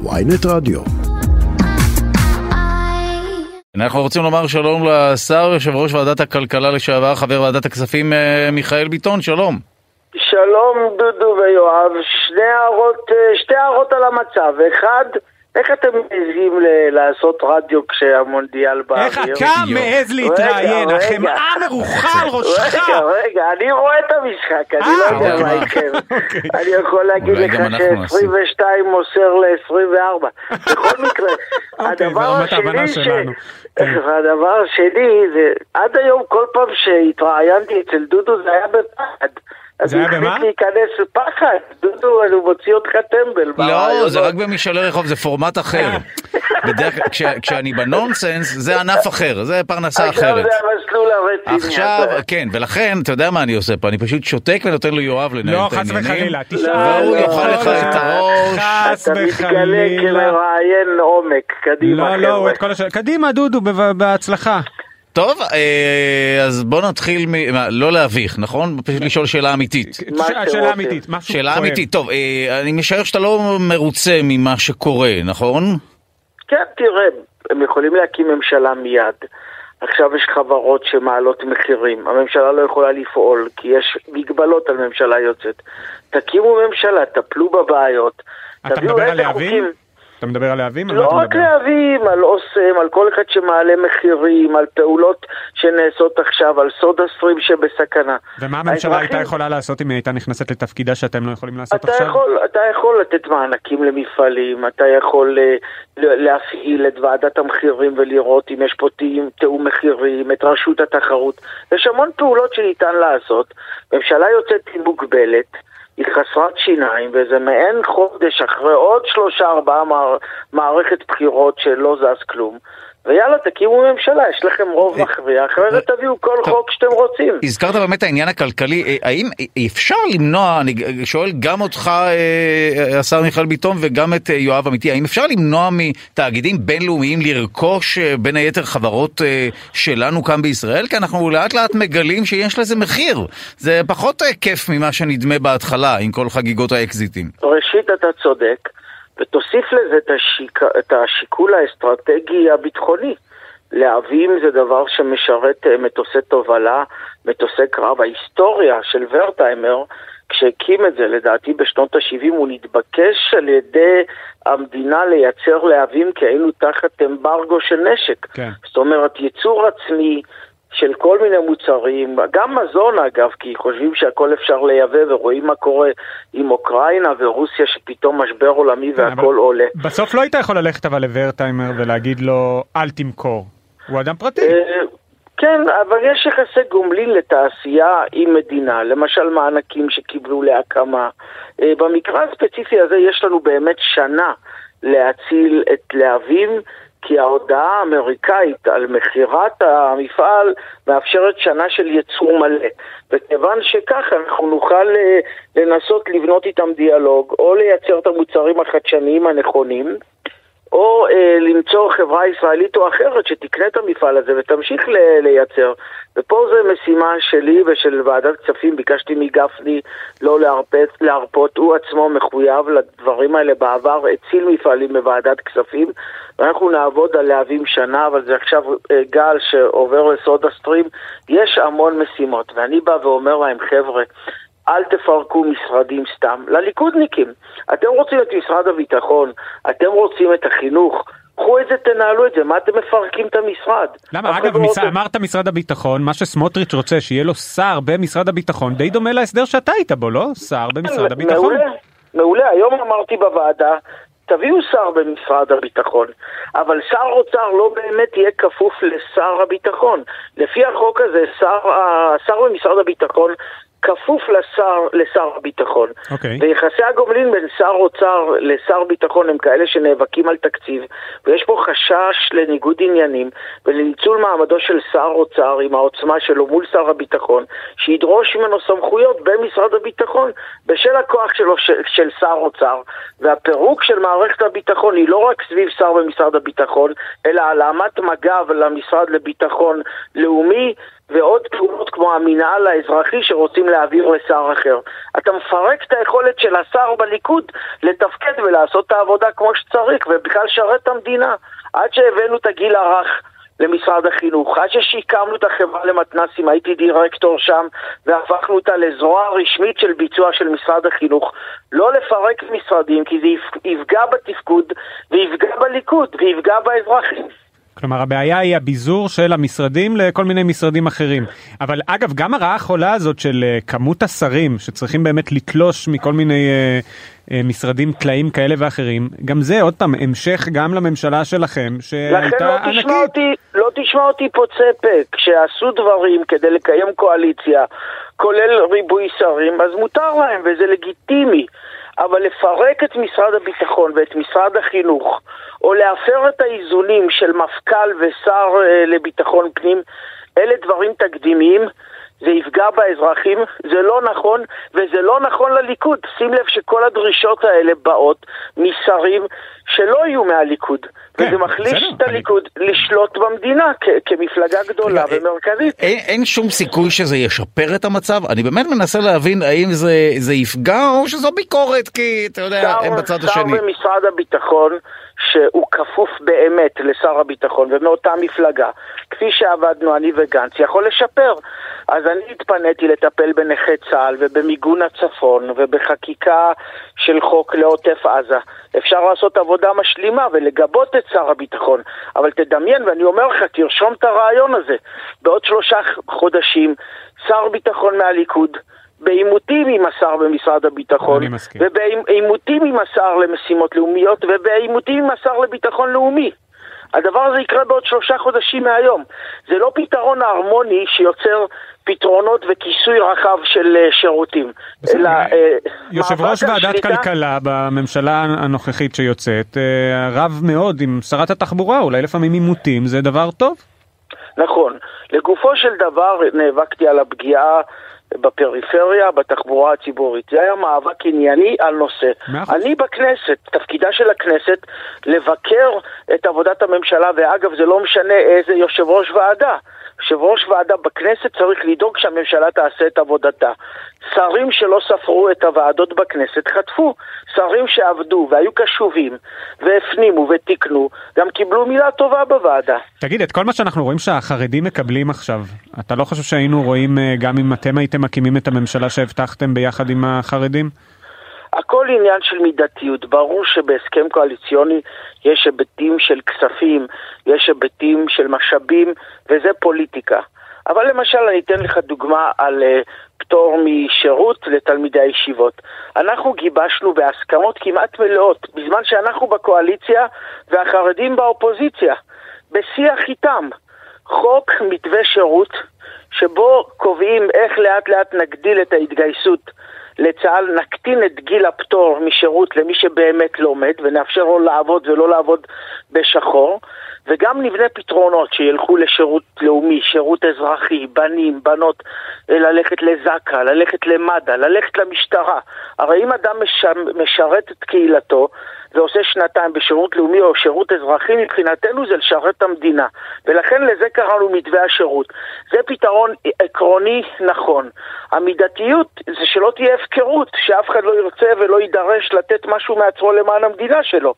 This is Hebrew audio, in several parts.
ויינט רדיו. אנחנו רוצים לומר שלום לשר, יושב ראש ועדת הכלכלה לשעבר, חבר ועדת הכספים אה, מיכאל ביטון, שלום. שלום דודו ויואב, שני הערות, אה, שתי הערות על המצב. אחד, איך אתם מעזים ל- לעשות רדיו כשהמונדיאל באוויר? איך אתה מעז להתראיין? החמאה מרוחה על ראשך! רגע, רגע, אני רואה את המשחק, אני אה, לא יודע אוקיי. מה איתכם. אוקיי. אני יכול להגיד לך גם אנחנו נעשה. ש-22 מוסר ל-24. בכל מקרה, אוקיי, הדבר השני ש... והדבר השני זה, עד היום כל פעם שהתראיינתי אצל דודו זה היה בפחד. זה היה אז הוא במה? החליט להיכנס לפחד. דודו, אני מוציא אותך טמבל. לא. זה רק במשאלי רחוב, זה פורמט אחר. בדרך כלל, כש- כשאני בנונסנס, זה ענף אחר, זה פרנסה עכשיו אחרת. זה המסלול הרציני. עכשיו, כן, ולכן, אתה יודע מה אני עושה פה? אני פשוט שותק ונותן ליואב לנהל לא, את חס העניינים. וחלילה, תשאל. והוא לא, יאכל לא, לך לא. את הראש. חס אתה מתגלה וחלילה. כמראיין עומק. קדימה, לא, לא, הוא חבר'ה. את כל השאלה. קדימה, דודו, בהצלחה. טוב, אה, אז בוא נתחיל מ... מה, לא להביך, נכון? פשוט לשאול שאלה אמיתית. שאלה? אמיתית, משהו שאלה כואב. אמיתית. טוב, אה, אני משער שאתה לא מרוצה ממה שקורה, נכון? כן, תראה, הם יכולים להקים ממשלה מיד. עכשיו יש חברות שמעלות מחירים. הממשלה לא יכולה לפעול, כי יש מגבלות על ממשלה יוצאת. תקימו ממשלה, טפלו בבעיות. אתה מדבר על להבים? אתה מדבר על להבים? לא רק מדבר? להבים, על אוסם, על כל אחד שמעלה מחירים, על פעולות שנעשות עכשיו, על סודה סטרים שבסכנה. ומה הממשלה הייתה יכולה לעשות אם היא הייתה נכנסת לתפקידה שאתם לא יכולים לעשות אתה עכשיו? יכול, אתה יכול לתת מענקים למפעלים, אתה יכול ל- להפעיל את ועדת המחירים ולראות אם יש פה תיאום- מחירים, את רשות התחרות. יש המון פעולות שניתן לעשות. ממשלה יוצאת מוגבלת, היא חסרת שיניים, וזה מעין חודש אחרי עוד שלושה ארבעה מער, מערכת בחירות שלא זז כלום. ויאללה, תקימו ממשלה, יש לכם רוב אה, מכריע, אחרי זה תביאו כל. חוק שאתם רוצים. הזכרת באמת את העניין הכלכלי, אה, האם אפשר למנוע, אני שואל גם אותך, אה, השר מיכאל ביטון, וגם את אה, יואב אמיתי, האם אפשר למנוע מתאגידים בינלאומיים לרכוש אה, בין היתר חברות אה, שלנו כאן בישראל? כי אנחנו לאט לאט מגלים שיש לזה מחיר. זה פחות אה, כיף ממה שנדמה בהתחלה, עם כל חגיגות האקזיטים. ראשית, אתה צודק, ותוסיף לזה את, השיק... את השיקול האסטרטגי הביטחוני. להבים זה דבר שמשרת אה, מטוסי תובלה, מטוסי קרב. ההיסטוריה של ורטהיימר, כשהקים את זה, לדעתי בשנות ה-70, הוא נתבקש על ידי המדינה לייצר להבים כי היינו תחת אמברגו של נשק. כן. זאת אומרת, ייצור עצמי של כל מיני מוצרים, גם מזון אגב, כי חושבים שהכל אפשר לייבא ורואים מה קורה עם אוקראינה ורוסיה שפתאום משבר עולמי והכל אבל עולה. בסוף לא היית יכול ללכת אבל לוורטהיימר ולהגיד לו, אל תמכור. הוא אדם פרטי. אה, כן, אבל יש יחסי גומלין לתעשייה עם מדינה, למשל מענקים שקיבלו להקמה. אה, במקרה הספציפי הזה יש לנו באמת שנה להציל את להבים, כי ההודעה האמריקאית על מכירת המפעל מאפשרת שנה של ייצור מלא. וכיוון שכך אנחנו נוכל אה, לנסות לבנות איתם דיאלוג, או לייצר את המוצרים החדשניים הנכונים, או אה, למצוא חברה ישראלית או אחרת שתקנה את המפעל הזה ותמשיך ל- לייצר. ופה זו משימה שלי ושל ועדת כספים, ביקשתי מגפני לא להרפות, להרפות, הוא עצמו מחויב לדברים האלה בעבר, הציל מפעלים בוועדת כספים, ואנחנו נעבוד על להבים שנה, אבל זה עכשיו אה, גל שעובר לסודה סטרים, יש המון משימות, ואני בא ואומר להם, חבר'ה, אל תפרקו משרדים סתם. לליכודניקים, אתם רוצים את משרד הביטחון, אתם רוצים את החינוך, קחו את זה, תנהלו את זה, מה אתם מפרקים את המשרד? למה? אגב, לא מש- רוצה- אמרת משרד הביטחון, מה שסמוטריץ' רוצה, שיהיה לו שר במשרד הביטחון, די דומה להסדר שאתה היית בו, לא? שר במשרד הביטחון. מעולה, מעולה. היום אמרתי בוועדה, תביאו שר במשרד הביטחון, אבל שר אוצר לא באמת יהיה כפוף לשר הביטחון. לפי החוק הזה, שר, השר במשרד הביטחון כפוף לשר, לשר הביטחון. אוקיי. ויחסי הגומלין בין שר אוצר לשר ביטחון הם כאלה שנאבקים על תקציב, ויש פה חשש לניגוד עניינים ולניצול מעמדו של שר אוצר עם העוצמה שלו מול שר הביטחון, שידרוש ממנו סמכויות במשרד הביטחון בשל הכוח שלו של, של שר אוצר. והפירוק של מערכת הביטחון היא לא רק סביב שר במשרד הביטחון, אלא העלמת מג"ב למשרד לביטחון לאומי ועוד פעולות כמו המינהל האזרחי שרוצים להעביר לשר אחר. אתה מפרק את היכולת של השר בליכוד לתפקד ולעשות את העבודה כמו שצריך, ובכלל לשרת את המדינה. עד שהבאנו את הגיל הרך למשרד החינוך. עד ששיקמנו את החברה למתנ"סים, הייתי דירקטור שם, והפכנו אותה לזרוע רשמית של ביצוע של משרד החינוך. לא לפרק משרדים, כי זה יפגע בתפקוד, ויפגע בליכוד, ויפגע באזרחים. כלומר הבעיה היא הביזור של המשרדים לכל מיני משרדים אחרים. אבל אגב, גם הרעה החולה הזאת של uh, כמות השרים שצריכים באמת לתלוש מכל מיני uh, uh, משרדים טלאים כאלה ואחרים, גם זה עוד פעם המשך גם לממשלה שלכם שהייתה לא ענקית. תשמע אותי, לא תשמע אותי פוצה פה, כשעשו דברים כדי לקיים קואליציה, כולל ריבוי שרים, אז מותר להם וזה לגיטימי. אבל לפרק את משרד הביטחון ואת משרד החינוך, או להפר את האיזונים של מפכ"ל ושר אה, לביטחון פנים, אלה דברים תקדימיים. זה יפגע באזרחים, זה לא נכון, וזה לא נכון לליכוד. שים לב שכל הדרישות האלה באות משרים שלא יהיו מהליכוד. כן, וזה מחליש בסדר, את הליכוד אני... לשלוט במדינה כ- כמפלגה גדולה רגע, ומרכזית. אין, אין שום סיכוי שזה ישפר את המצב? אני באמת מנסה להבין האם זה, זה יפגע או שזו ביקורת, כי אתה יודע, הם בצד שר השני. שר במשרד הביטחון שהוא כפוף באמת לשר הביטחון ומאותה מפלגה, כפי שעבדנו אני וגנץ, יכול לשפר. אז אני התפניתי לטפל בנכי צה"ל ובמיגון הצפון ובחקיקה של חוק לעוטף עזה. אפשר לעשות עבודה משלימה ולגבות את שר הביטחון. אבל תדמיין, ואני אומר לך, תרשום את הרעיון הזה. בעוד שלושה חודשים, שר ביטחון מהליכוד, בעימותים עם השר במשרד הביטחון, ובעימותים עם השר למשימות לאומיות, ובעימותים עם השר לביטחון לאומי. הדבר הזה יקרה בעוד שלושה חודשים מהיום. זה לא פתרון הרמוני שיוצר פתרונות וכיסוי רחב של uh, שירותים. אלא, uh, יושב ראש ועדת השליטה... כלכלה בממשלה הנוכחית שיוצאת, uh, רב מאוד עם שרת התחבורה, אולי לפעמים עימותים זה דבר טוב? נכון. לגופו של דבר נאבקתי על הפגיעה בפריפריה, בתחבורה הציבורית. זה היה מאבק ענייני על נושא. אני בכנסת, תפקידה של הכנסת לבקר את עבודת הממשלה, ואגב, זה לא משנה איזה יושב ראש ועדה. יושב ראש ועדה בכנסת צריך לדאוג שהממשלה תעשה את עבודתה. שרים שלא ספרו את הוועדות בכנסת חטפו. שרים שעבדו והיו קשובים והפנימו ותיקנו, גם קיבלו מילה טובה בוועדה. תגיד, את כל מה שאנחנו רואים שהחרדים מקבלים עכשיו, אתה לא חושב שהיינו רואים אה, גם אם אתם הייתם מקימים את הממשלה שהבטחתם ביחד עם החרדים? הכל עניין של מידתיות. ברור שבהסכם קואליציוני יש היבטים של כספים, יש היבטים של משאבים, וזה פוליטיקה. אבל למשל, אני אתן לך דוגמה על uh, פטור משירות לתלמידי הישיבות. אנחנו גיבשנו בהסכמות כמעט מלאות, בזמן שאנחנו בקואליציה והחרדים באופוזיציה, בשיח איתם, חוק מתווה שירות, שבו קובעים איך לאט לאט נגדיל את ההתגייסות לצה"ל, נקטין את גיל הפטור משירות למי שבאמת לומד, ונאפשר לו לעבוד ולא לעבוד בשחור, וגם נבנה פתרונות שילכו לשירות לאומי, שירות אזרחי, בנים, בנות, ללכת לזק"א, ללכת למד"א, ללכת למשטרה. הרי אם אדם משרת את קהילתו, ועושה שנתיים בשירות לאומי או שירות אזרחי, מבחינתנו זה לשרת את המדינה. ולכן לזה קראנו מתווה השירות. זה פתרון עקרוני נכון. המידתיות זה שלא תהיה הפקרות, שאף אחד לא ירצה ולא יידרש לתת משהו מעצמו למען המדינה שלו.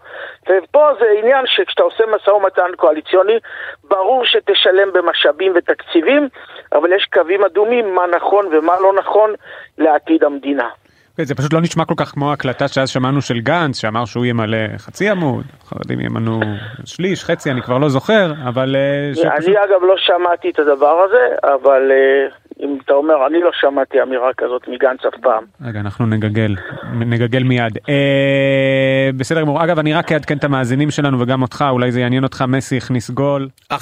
ופה זה עניין שכשאתה עושה משא ומתן קואליציוני, ברור שתשלם במשאבים ותקציבים, אבל יש קווים אדומים מה נכון ומה לא נכון לעתיד המדינה. כן, זה פשוט לא נשמע כל כך כמו הקלטה שאז שמענו של גנץ, שאמר שהוא ימלא חצי עמוד, חרדים ימנו שליש, חצי, אני כבר לא זוכר, אבל... אה, אני אגב לא שמעתי את הדבר הזה, אבל אה, אם אתה אומר, אני לא שמעתי אמירה כזאת מגנץ אף פעם. רגע, אנחנו נגגל, נגגל מיד. אה, בסדר גמור. אגב, אני רק אעדכן את המאזינים שלנו וגם אותך, אולי זה יעניין אותך, מסי הכניס גול. 1-0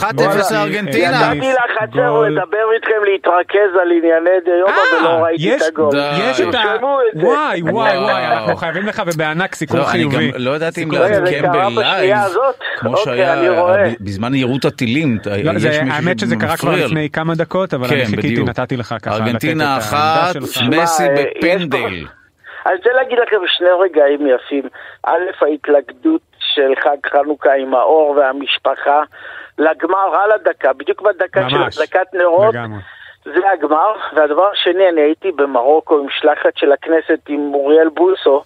לארגנטינה. יצאתי לחצר לדבר איתכם, להתרכז על ענייני דיומא אה, ולא ראיתי את הגול. יש את ה... וואי, וואי, וואי, אנחנו חייבים לך ובענק סיקור לא, חיובי. אני גם לא ידעתי אם לעדכן בלייב, כמו אוקיי, שהיה בזמן יירוט הטילים. לא, האמת שזה קרה כבר לפני כמה דקות, אבל אני כן, חיכיתי, נתתי לך ככה. ארגנטינה אחת, מסי אה, בפנדל. אני רוצה להגיד לכם שני רגעים יפים. א', ההתלכדות של חג חנוכה עם האור והמשפחה לגמר על הדקה, בדיוק בדקה של הדקת נרות. זה הגמר, והדבר השני, אני הייתי במרוקו עם משלחת של הכנסת עם אוריאל בוסו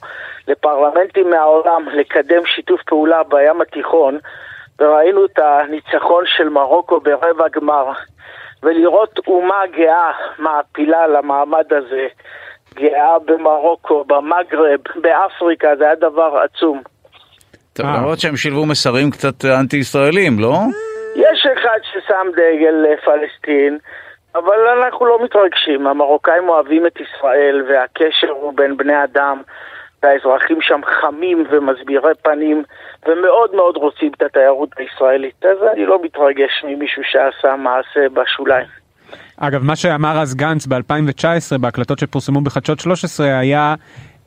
לפרלמנטים מהעולם לקדם שיתוף פעולה בים התיכון, וראינו את הניצחון של מרוקו ברבע גמר, ולראות אומה גאה מעפילה למעמד הזה, גאה במרוקו, במגרב, באפריקה, זה היה דבר עצום. טוב, למרות שהם שילבו מסרים קצת אנטי-ישראלים, לא? יש אחד ששם דגל פלסטין, אבל אנחנו לא מתרגשים. המרוקאים אוהבים את ישראל, והקשר הוא בין בני אדם, והאזרחים שם חמים ומסבירי פנים, ומאוד מאוד רוצים את התיירות הישראלית. אז אני לא מתרגש ממישהו שעשה מעשה בשוליים. אגב, מה שאמר אז גנץ ב-2019 בהקלטות שפורסמו בחדשות 13 היה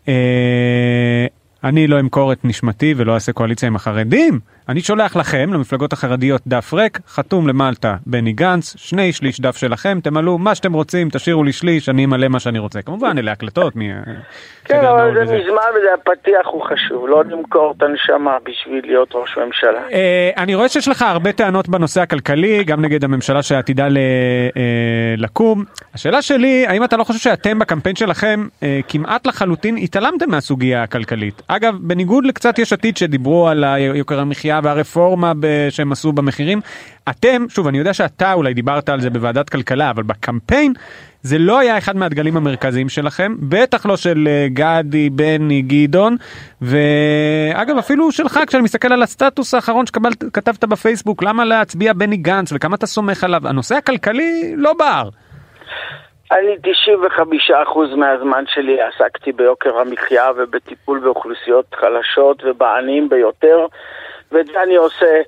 אה, אני לא אמכור את נשמתי ולא אעשה קואליציה עם החרדים. אני שולח לכם, למפלגות החרדיות, דף ריק, חתום למלטה בני גנץ, שני שליש דף שלכם, תמלאו מה שאתם רוצים, תשאירו לי שליש, אני אמלא מה שאני רוצה. כמובן, אלה הקלטות. מ... כן, אבל זה מזמן וזה הפתיח הוא חשוב, לא למכור את הנשמה בשביל להיות ראש ממשלה. אה, אני רואה שיש לך הרבה טענות בנושא הכלכלי, גם נגד הממשלה שעתידה. אה, לקום. השאלה שלי, האם אתה לא חושב שאתם בקמפיין שלכם אה, כמעט לחלוטין התעלמתם מהסוגיה הכלכלית? אגב, בניגוד לקצת יש עתיד שדיברו על יוקר המחיה והרפורמה שהם עשו במחירים, אתם, שוב, אני יודע שאתה אולי דיברת על זה בוועדת כלכלה, אבל בקמפיין זה לא היה אחד מהדגלים המרכזיים שלכם, בטח לא של גדי, בני, גדעון, ואגב, אפילו שלך, כשאני מסתכל על הסטטוס האחרון שכתבת בפייסבוק, למה להצביע בני גנץ וכמה אתה סומך עליו, הנושא הכלכלי לא בער. אני 95% מהזמן שלי עסקתי ביוקר המחיה ובטיפול באוכלוסיות חלשות ובעניים ביותר, ואת זה אני עושה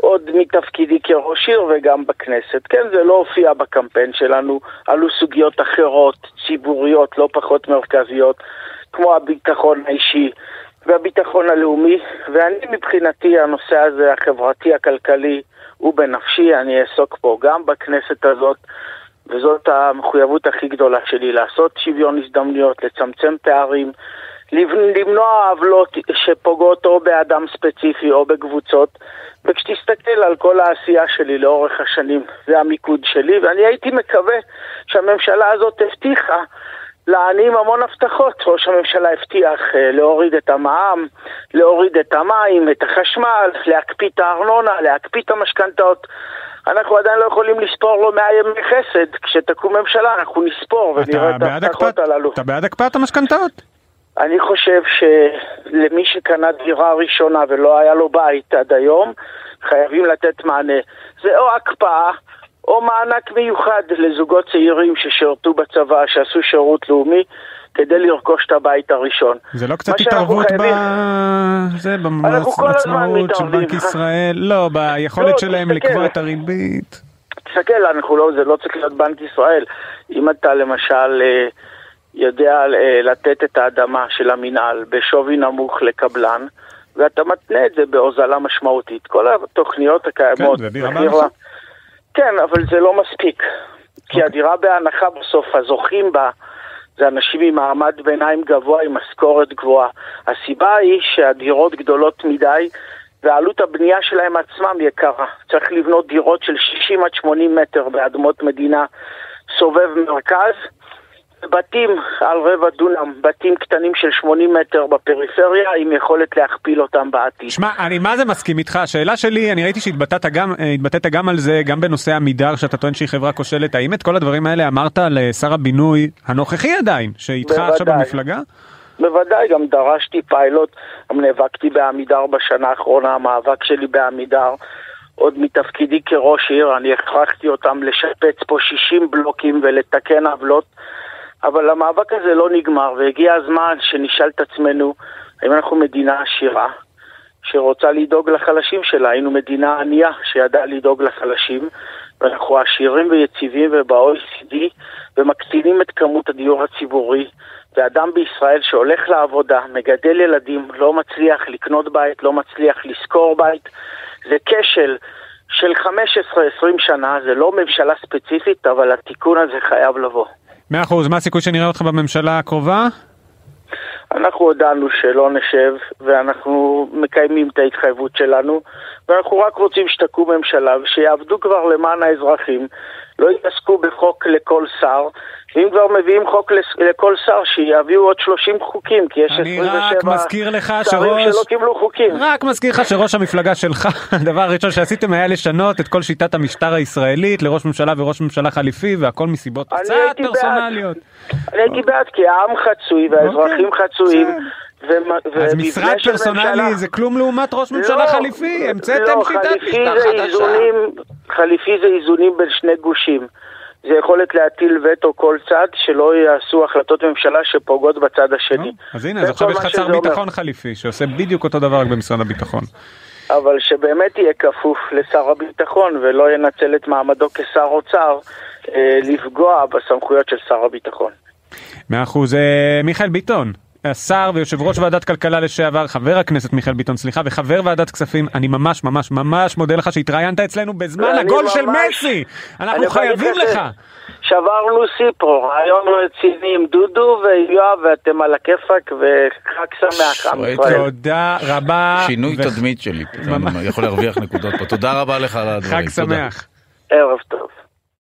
עוד מתפקידי כראש עיר וגם בכנסת. כן, זה לא הופיע בקמפיין שלנו, עלו סוגיות אחרות, ציבוריות, לא פחות מרכזיות, כמו הביטחון האישי והביטחון הלאומי, ואני מבחינתי הנושא הזה, החברתי, הכלכלי, הוא בנפשי, אני אעסוק פה גם בכנסת הזאת. וזאת המחויבות הכי גדולה שלי, לעשות שוויון הזדמנויות, לצמצם פערים, למנוע עוולות שפוגעות או באדם ספציפי או בקבוצות, וכשתסתכל על כל העשייה שלי לאורך השנים, זה המיקוד שלי, ואני הייתי מקווה שהממשלה הזאת הבטיחה לעניים המון הבטחות. ראש הממשלה הבטיח אה, להוריד את המע"מ, להוריד את המים, את החשמל, להקפיא את הארנונה, להקפיא את המשכנתאות. אנחנו עדיין לא יכולים לספור לו 100 ימי חסד. כשתקום ממשלה אנחנו נספור ונראה את ההבטחות הללו. אתה בעד הקפאת המשכנתאות? אני חושב שלמי שקנה דירה ראשונה ולא היה לו בית עד היום, חייבים לתת מענה. זה או הקפאה או מענק מיוחד לזוגות צעירים ששירתו בצבא, שעשו שירות לאומי, כדי לרכוש את הבית הראשון. זה לא קצת התערבות ב... זה, בעצמאות של בנק ישראל? לא, ביכולת לא, שלהם לקבוע את הריבית. תסתכל, אנחנו לא, זה לא צריך להיות בנק ישראל. אם אתה למשל אה, יודע אה, לתת את האדמה של המינהל בשווי נמוך לקבלן, ואתה מתנה את זה בהוזלה משמעותית. כל התוכניות הקיימות... כן, זה דירה בהנחה. כן, אבל זה לא מספיק. כי אוקיי. הדירה בהנחה בסוף, הזוכים בה... זה אנשים ממעמד ביניים גבוה עם משכורת גבוהה. הסיבה היא שהדירות גדולות מדי ועלות הבנייה שלהם עצמם יקרה. צריך לבנות דירות של 60 עד 80 מטר באדמות מדינה סובב מרכז. בתים על רבע דונם, בתים קטנים של 80 מטר בפריפריה, עם יכולת להכפיל אותם בעתיד. שמע, אני מה זה מסכים איתך, השאלה שלי, אני ראיתי שהתבטאת גם, אה, גם על זה, גם בנושא עמידר, שאתה טוען שהיא חברה כושלת, האם את כל הדברים האלה אמרת לשר הבינוי הנוכחי עדיין, שאיתך עכשיו במפלגה? בוודאי, גם דרשתי פיילוט, גם נאבקתי בעמידר בשנה האחרונה, המאבק שלי בעמידר. עוד מתפקידי כראש עיר, אני הכרחתי אותם לשפץ פה 60 בלוקים ולתקן עוולות אבל המאבק הזה לא נגמר, והגיע הזמן שנשאל את עצמנו האם אנחנו מדינה עשירה שרוצה לדאוג לחלשים שלה. היינו מדינה ענייה שידעה לדאוג לחלשים, ואנחנו עשירים ויציבים וב-OECD ומקטינים את כמות הדיור הציבורי. ואדם בישראל שהולך לעבודה, מגדל ילדים, לא מצליח לקנות בית, לא מצליח לשכור בית, זה כשל של 15-20 שנה, זה לא ממשלה ספציפית, אבל התיקון הזה חייב לבוא. מאה אחוז, מה הסיכוי שנראה אותך בממשלה הקרובה? אנחנו הודענו שלא נשב, ואנחנו מקיימים את ההתחייבות שלנו, ואנחנו רק רוצים שתקום ממשלה ושיעבדו כבר למען האזרחים, לא יתעסקו בחוק לכל שר, ואם כבר מביאים חוק לכל שר, שיביאו עוד 30 חוקים, כי יש 27 שרים שלא קיבלו חוקים. רק מזכיר לך שראש המפלגה שלך, הדבר הראשון שעשיתם היה לשנות את כל שיטת המשטר הישראלית לראש ממשלה וראש ממשלה חליפי, והכל מסיבות קצת פרסונליות. אני הייתי בעד, כי העם חצוי והאזרחים אוקיי, חצויים. אז משרד פרסונלי זה כלום לעומת ראש ממשלה לא, חליפי, המצאתם לא, שיטת משטר חדשה. חליפי זה איזונים בין שני גושים. זה יכולת להטיל וטו כל צד, שלא יעשו החלטות ממשלה שפוגעות בצד השני. אז הנה, אז עכשיו יש לך שר ביטחון חליפי, שעושה בדיוק אותו דבר רק במשרד הביטחון. אבל שבאמת יהיה כפוף לשר הביטחון ולא ינצל את מעמדו כשר אוצר אה, לפגוע בסמכויות של שר הביטחון. מאה אחוז. אה, מיכאל ביטון, השר ויושב ראש ועדת כלכלה לשעבר, חבר הכנסת מיכאל ביטון, סליחה, וחבר ועדת כספים, אני ממש ממש ממש מודה לך שהתראיינת אצלנו בזמן הגול של מסי! אנחנו חייבים לך! שברנו שיא פה, רעיון רציני עם דודו ויואב, ואתם על הכיפאק, וחג שמח, עם ישראל. תודה רבה. שינוי תדמית שלי, יכול להרוויח נקודות פה. תודה רבה לך על הדברים. חג שמח. ערב טוב.